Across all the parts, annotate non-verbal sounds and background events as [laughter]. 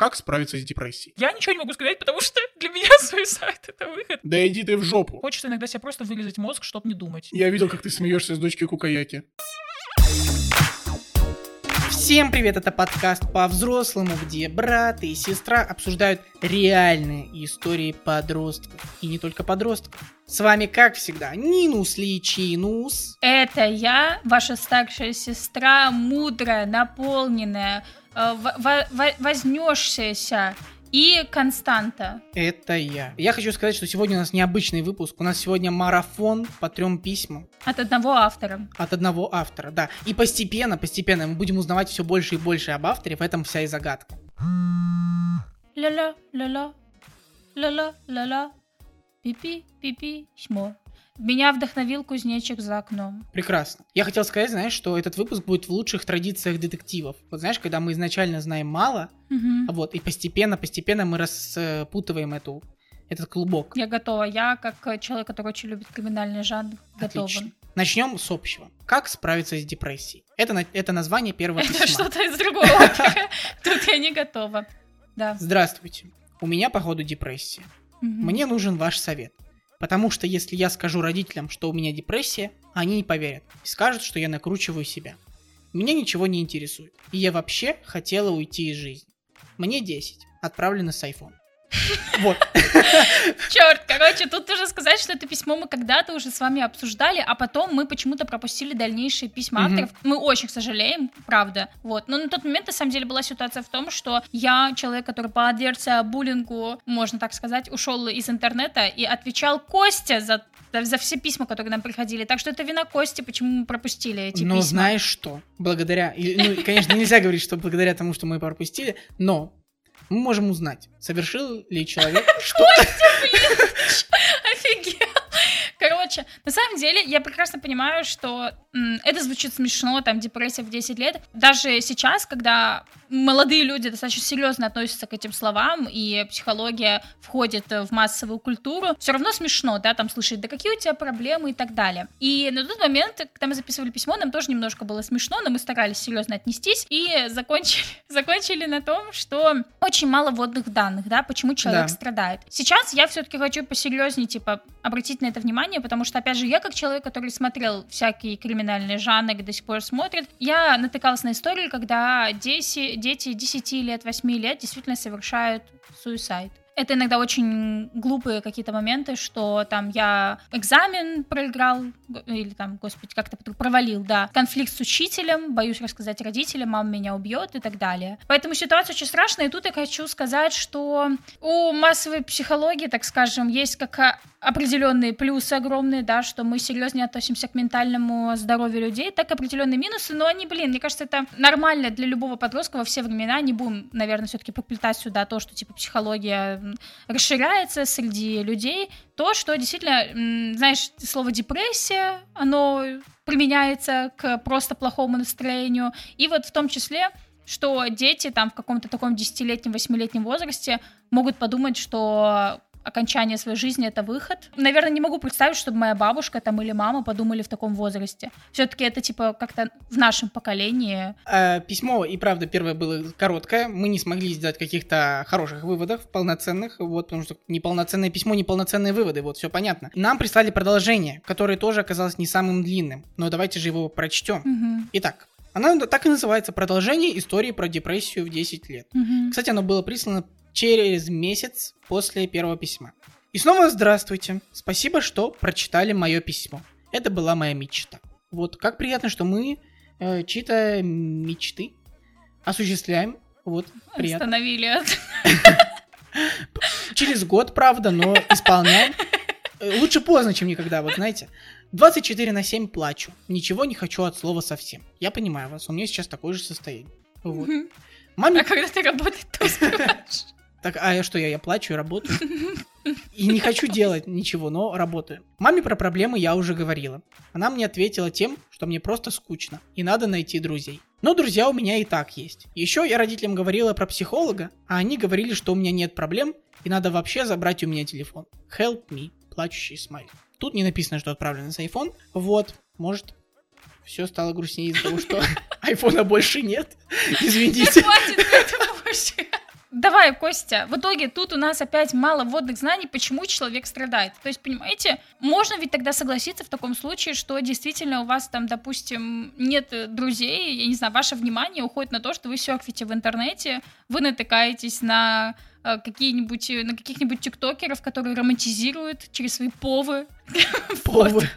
Как справиться с депрессией? Я ничего не могу сказать, потому что [laughs] для меня суицид — это выход. Да иди ты в жопу. Хочется иногда себе просто вырезать мозг, чтобы не думать. Я видел, как ты смеешься с дочкой Кукаяки. Всем привет, это подкаст по-взрослому, где брат и сестра обсуждают реальные истории подростков. И не только подростков. С вами, как всегда, Нинус Личинус. Это я, ваша старшая сестра, мудрая, наполненная, вознесшаяся и Константа. Это я. Я хочу сказать, что сегодня у нас необычный выпуск. У нас сегодня марафон по трем письмам От одного автора. от одного автора, да. И постепенно, постепенно мы будем узнавать все больше и больше об авторе, в этом вся и загадка. Ля-ля, ля-ля, ля-ля, ля-ля, пипи, пипи, шмо. Меня вдохновил кузнечик за окном. Прекрасно. Я хотел сказать, знаешь, что этот выпуск будет в лучших традициях детективов. Вот знаешь, когда мы изначально знаем мало, Мгм. вот, и постепенно, постепенно мы распутываем эту, этот клубок. Я готова. Я, как человек, который очень любит криминальный жанр, готова. Отлично. Начнем с общего. Как справиться с депрессией? Это, это название первого [laughs] Это письма. что-то из другого. [laughs] [laughs] Тут я не готова. Да. Здравствуйте. У меня, походу, депрессия. Мне нужен ваш совет. Потому что если я скажу родителям, что у меня депрессия, они не поверят и скажут, что я накручиваю себя. Меня ничего не интересует. И я вообще хотела уйти из жизни. Мне 10. Отправлено с iPhone. Вот. [laughs] Черт, короче, тут нужно сказать, что это письмо мы когда-то уже с вами обсуждали, а потом мы почему-то пропустили дальнейшие письма Мгм. авторов. Мы очень сожалеем, правда. Вот. Но на тот момент, на самом деле, была ситуация в том, что я, человек, который подвергся буллингу, можно так сказать, ушел из интернета и отвечал Костя за за все письма, которые нам приходили. Так что это вина Кости, почему мы пропустили эти но письма. знаешь что? Благодаря... Ну, конечно, нельзя говорить, что благодаря тому, что мы пропустили, но мы можем узнать, совершил ли человек [laughs] что-то... Короче, на самом деле, я прекрасно понимаю, что это звучит смешно, там, депрессия в 10 лет. Даже сейчас, когда молодые люди достаточно серьезно относятся к этим словам, и психология входит в массовую культуру, все равно смешно, да, там слышать, да какие у тебя проблемы и так далее. И на тот момент, когда мы записывали письмо, нам тоже немножко было смешно, но мы старались серьезно отнестись, и закончили, [laughs] закончили на том, что очень мало вводных данных, да, почему человек Да. страдает. Сейчас я все-таки хочу посерьезнее, типа, обратить на это внимание, потому что, опять же, я как человек, который смотрел всякие криминальные жанры, до сих пор смотрит, я натыкалась на истории, когда дети, дети 10 лет, 8 лет действительно совершают суицид. Это иногда очень глупые какие-то моменты, что там я экзамен проиграл, или там, господи, как-то провалил, да, конфликт с учителем, боюсь рассказать родителям, мама меня убьет и так далее. Поэтому ситуация очень страшная, и тут я хочу сказать, что у массовой психологии, так скажем, есть как а, определенные плюсы огромные, да, что мы серьезнее относимся к ментальному здоровью людей, так и определенные минусы, но они, блин, мне кажется, это нормально для любого подростка во все времена, не будем, наверное, все-таки поплетать сюда то, что, типа, психология расширяется среди людей, то, что действительно, знаешь, слово депрессия, оно применяется к просто плохому настроению, и вот в том числе что дети там в каком-то таком десятилетнем, восьмилетнем возрасте могут подумать, что окончание своей жизни это выход. Наверное, не могу представить, чтобы моя бабушка там или мама подумали в таком возрасте. Все-таки это типа как-то в нашем поколении. Э, Письмо, и правда, первое было короткое. Мы не смогли сделать каких-то хороших выводов, полноценных, вот, потому что неполноценное письмо, неполноценные выводы, вот, все понятно. Нам прислали продолжение, которое тоже оказалось не самым длинным, но давайте же его прочтем. Мгм. Итак, она так и называется «Продолжение истории про депрессию в 10 лет». Мгм. Кстати, оно было прислано через месяц после первого письма. И снова здравствуйте. Спасибо, что прочитали мое письмо. Это была моя мечта. Вот как приятно, что мы э, чьи-то мечты осуществляем. Вот, приятно. Остановили. [laughs] Через год, правда, но исполняем. Э, Лучше поздно, чем никогда, вот знаете. 24 на 7 плачу. Ничего не хочу от слова совсем. Я понимаю вас, у меня сейчас такое же состояние. Вот. Маме А когда ты работать, то успеваешь. Так, а я что, я, я плачу и работаю? И не хочу делать ничего, но работаю. Маме про проблемы я уже говорила. Она мне ответила тем, что мне просто скучно, и надо найти друзей. Но друзья у меня и так есть. Еще я родителям говорила про психолога, а они говорили, что у меня нет проблем, и надо вообще забрать у меня телефон. Help me. Плачущий смайл. Тут не написано, что отправлено с iPhone. Вот, может, все стало грустнее из-за того, что [laughs] айфона больше нет. Извините. Хватит больше. Давай, Костя, в итоге тут у нас опять мало вводных знаний, почему человек страдает. То есть, понимаете, можно ведь тогда согласиться в таком случае, что действительно у вас там, допустим, нет друзей, я не знаю, ваше внимание уходит на то, что вы серфите в интернете, вы натыкаетесь на э, какие-нибудь, на каких-нибудь тиктокеров, которые романтизируют через свои повы. [laughs] Повы.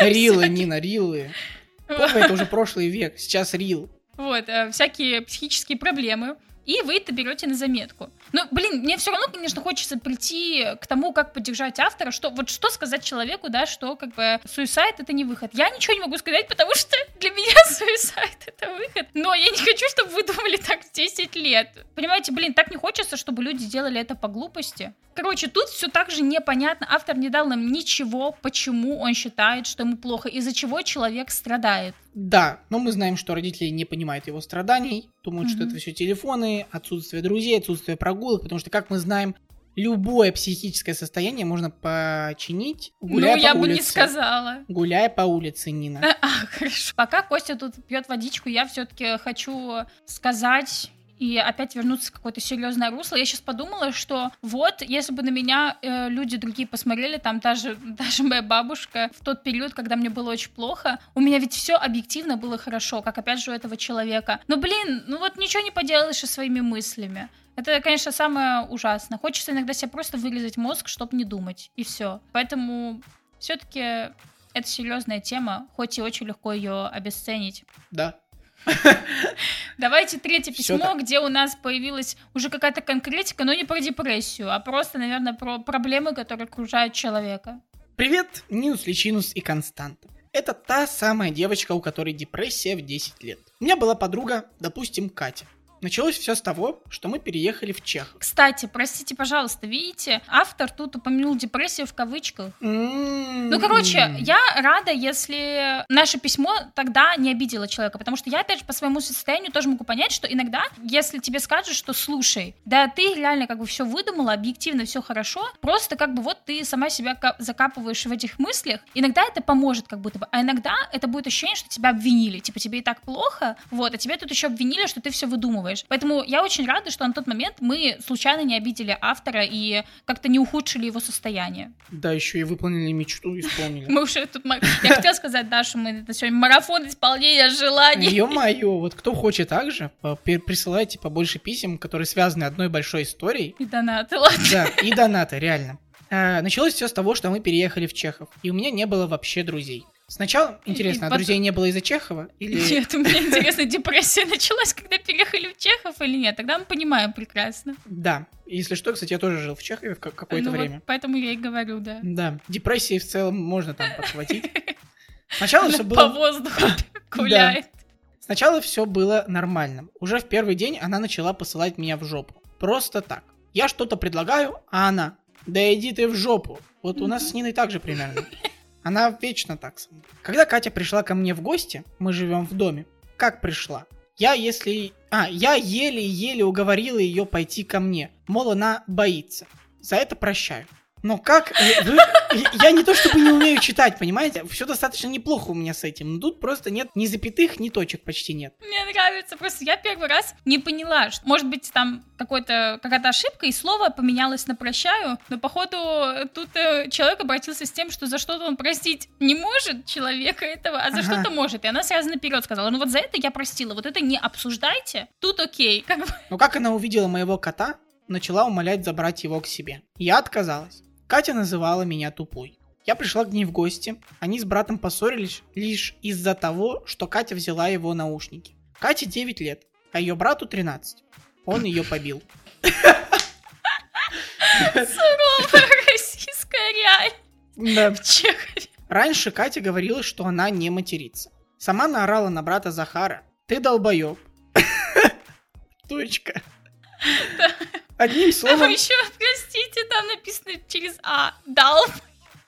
Рилы, Нина, рилы. [laughs] Повы это уже прошлый век, сейчас рил. Вот, э, всякие психические проблемы и вы это берете на заметку. Ну, блин, мне все равно, конечно, хочется прийти к тому, как поддержать автора, что вот что сказать человеку, да, что как бы суицид это не выход. Я ничего не могу сказать, потому что [laughs] для меня суицид это выход, но я не хочу, чтобы вы думали так 10 лет. Понимаете, блин, так не хочется, чтобы люди делали это по глупости. Короче, тут все так же непонятно. Автор не дал нам ничего, почему он считает, что ему плохо, из-за чего человек страдает. Да, но мы знаем, что родители не понимают его страданий, думают, mm-hmm. что это все телефоны, отсутствие друзей, отсутствие прогулок, потому что, как мы знаем, любое психическое состояние можно починить, гуляя ну, я по бы улице. не сказала. Гуляя по улице, Нина. [laughs] А, хорошо. Пока Костя тут пьет водичку, я все-таки хочу сказать и опять вернуться в какое-то серьезное русло. Я сейчас подумала, что вот, если бы на меня э, люди другие посмотрели, там даже, даже [laughs] моя бабушка в тот период, когда мне было очень плохо, у меня ведь все объективно было хорошо, как опять же у этого человека. Но, блин, ну вот ничего не поделаешь со своими мыслями. Это, конечно, самое ужасное. Хочется иногда себе просто вырезать мозг, чтобы не думать, и все. Поэтому все-таки это серьезная тема, хоть и очень легко ее обесценить. Да. [laughs] Давайте третье письмо, где у нас появилась уже какая-то конкретика, но не про депрессию, а просто, наверное, про проблемы, которые окружают человека. Привет, Нинус, Личинус и Константа. Это та самая девочка, у которой депрессия в 10 лет. У меня была подруга, допустим, Катя. Началось все с того, что мы переехали в Чех. Кстати, простите, пожалуйста, видите, автор тут упомянул депрессию в кавычках. М-м-м. Ну, короче, я рада, если наше письмо тогда не обидело человека, потому что я, опять же, по своему состоянию тоже могу понять, что иногда, если тебе скажут, что слушай, да ты реально как бы все выдумала, объективно все хорошо, просто как бы вот ты сама себя закапываешь в этих мыслях, иногда это поможет как будто бы, а иногда это будет ощущение, что тебя обвинили, типа тебе и так плохо, вот, а тебе тут еще обвинили, что ты все выдумываешь рассказываешь. Поэтому я очень рада, что на тот момент мы случайно не обидели автора и как-то не ухудшили его состояние. Да, еще и выполнили мечту, исполнили. [laughs] Мы уже тут... Я хотела сказать, да, что мы это сегодня марафон исполнения желаний. Ё-моё, вот кто хочет также, присылайте побольше писем, которые связаны одной большой историей. И донаты, ладно. Да, и донаты, реально. А, началось все с того, что мы переехали в Чехов, и у меня не было вообще друзей. Сначала, интересно, а потом... друзей не было из-за Чехова? Или... Нет, у меня [laughs] интересно, депрессия началась, когда переехали в Чехов или нет? Тогда мы понимаем прекрасно. Да. Если что, кстати, я тоже жил в Чехове в какое-то ну время. Вот поэтому я и говорю, да. Да. Депрессии в целом можно там подхватить. [laughs] Сначала все было... По воздуху [laughs] гуляет. Сначала все было нормально. Уже в первый день она начала посылать меня в жопу. Просто так. Я что-то предлагаю, а она... Да иди ты в жопу. Вот у нас с Ниной так же примерно. Она вечно так. Когда Катя пришла ко мне в гости, мы живем в доме. Как пришла? Я если... А, я еле-еле уговорила ее пойти ко мне. Мол, она боится. За это прощаю. Но как... Э, вы, я не то чтобы не умею читать, понимаете? Все достаточно неплохо у меня с этим. Но тут просто нет ни запятых, ни точек почти нет. Мне нравится. Просто я первый раз не поняла, что, может быть, там какой-то, какая-то ошибка, и слово поменялось на «прощаю», но, походу, тут э, человек обратился с тем, что за что-то он простить не может человека этого, а за ага. что-то может. И она сразу наперед сказала, ну вот за это я простила, вот это не обсуждайте, тут окей. [laughs] Как бы. Ну как она увидела моего кота, начала умолять забрать его к себе. Я отказалась. Катя называла меня тупой. Я пришла к ней в гости. Они с братом поссорились лишь из-за того, что Катя взяла его наушники. Кате 9 лет, а ее брату 13. Он ее побил. [laughs] Суровая российская реальность. В Чехове. Раньше Катя говорила, что она не матерится. Сама наорала на брата Захара. Ты долбоеб. [laughs] Точка. Одним словом... Там еще, простите, там написано через А. Дал.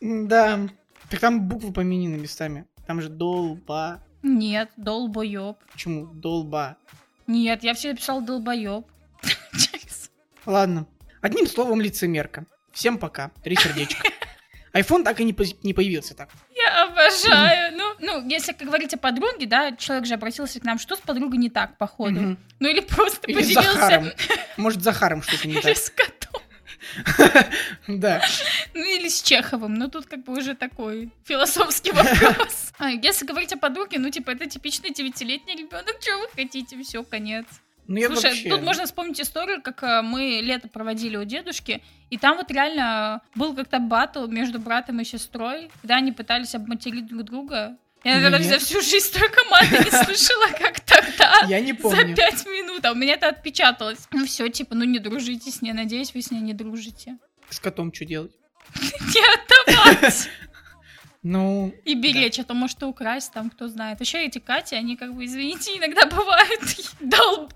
Да. Так там буквы поменены местами. Там же долба. Нет, долбоеб. Почему? Долба. Нет, я все написал долбоеб. [laughs] Ладно. Одним словом, лицемерка. Всем пока. Три сердечка. [laughs] Айфон так и не, по- не появился так. Я обожаю. Ну, если говорить о подруге, да, человек же обратился к нам, что с подругой не так, походу. Мгм. Ну или просто Или поделился Захаром. Может, Захаром что-то не или так. с котом, [laughs] Да. ну или с Чеховым. Ну тут как бы уже такой философский вопрос. [laughs] А, Если говорить о подруге, ну типа это типичный девятилетний ребенок, что вы хотите, все, конец. Ну, я Слушай, вообще... тут можно вспомнить историю, как э, мы лето проводили у дедушки, и там вот реально был как-то батл между братом и сестрой, когда они пытались обматерить друг друга. Я, наверное, Нет. за всю жизнь столько маты не [laughs] слышала, как тогда. Я не За помню. пять минут, а у меня это отпечаталось. Ну все, типа, ну не дружите с ней, надеюсь, вы с ней не дружите. С котом что делать? [laughs] Не отдавать [laughs] Ну, и беречь, а то может и украсть, там, кто знает. Вообще эти Кати, они как бы, извините, иногда бывают дол-.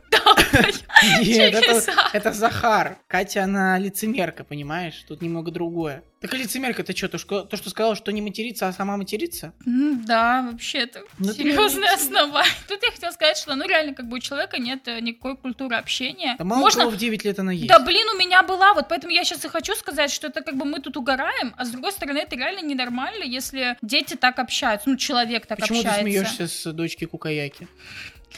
Нет, это, это Захар. Катя, она лицемерка, понимаешь? Тут немного другое. Так и лицемерка, ты что, то, что, то, что сказала, что не материться, а сама материться? М, Да, вообще-то Ну, ты серьезные не- основания. Тут я хотела сказать, что ну реально как бы у человека нет э, никакой культуры общения. Да мало Можно в 9 лет она есть. Да блин, у меня была, вот поэтому я сейчас и хочу сказать, что это как бы мы тут угораем, а с другой стороны это реально ненормально, если дети так общаются, ну человек так Почему общается. ты смеешься с дочки Кукаяки?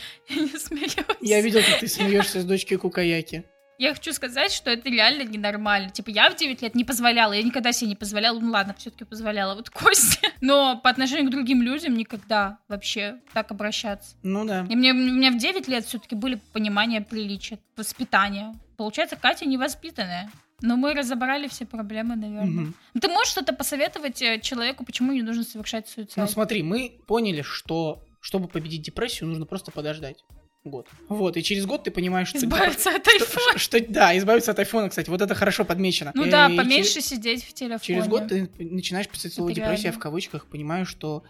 [laughs] Я не смеюсь. Я видел, как ты смеешься с дочки Кукаяки. Я хочу сказать, что это реально ненормально. Типа, я в 9 лет не позволяла, я никогда себе не позволяла, ну ладно, все-таки позволяла вот Косте, [laughs] но по отношению к другим людям никогда вообще так обращаться. Ну да. И мне, у меня в 9 лет все-таки были понимания приличия, воспитания. Получается, Катя невоспитанная. Но мы разобрали все проблемы, наверное. Мгм. Ты можешь что-то посоветовать э, человеку, почему не нужно совершать суицид? Ну смотри, мы поняли, что чтобы победить депрессию, нужно просто подождать год. Вот, и через год ты понимаешь, что... Избавиться от что- айфона. что- да, избавиться от айфона, кстати, вот это хорошо подмечено. Ну И да, че- поменьше сидеть в телефоне. Через год ты начинаешь писать слово депрессия в кавычках, понимаешь, что...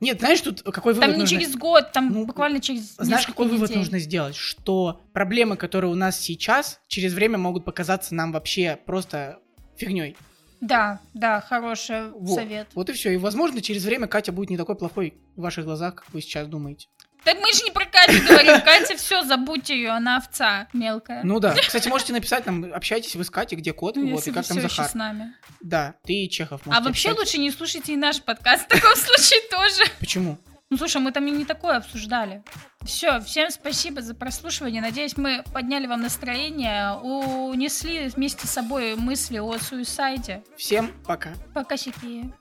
Нет, знаешь, тут какой вывод Там не нужно... через год, там Ну, буквально через Знаешь, какой вывод недель. нужно сделать? Что проблемы, которые у нас сейчас, через время могут показаться нам вообще просто фигней. Да, да, хороший Вот. совет. Вот и все. И, возможно, через время Катя будет не такой плохой в ваших глазах, как вы сейчас думаете. Так мы же не про Катю говорим. Катя, все, забудьте ее, она овца мелкая. Ну да. Кстати, можете написать нам, общайтесь вы с Катей, где кот, Ну, вот, и как там Захар. с нами. Да, ты и Чехов А вообще написать. лучше не слушайте и наш подкаст в таком случае тоже. Почему? Ну, слушай, мы там и не такое обсуждали. Все, всем спасибо за прослушивание. Надеюсь, мы подняли вам настроение, унесли вместе с собой мысли о суисайде. Всем пока. Пока, сики.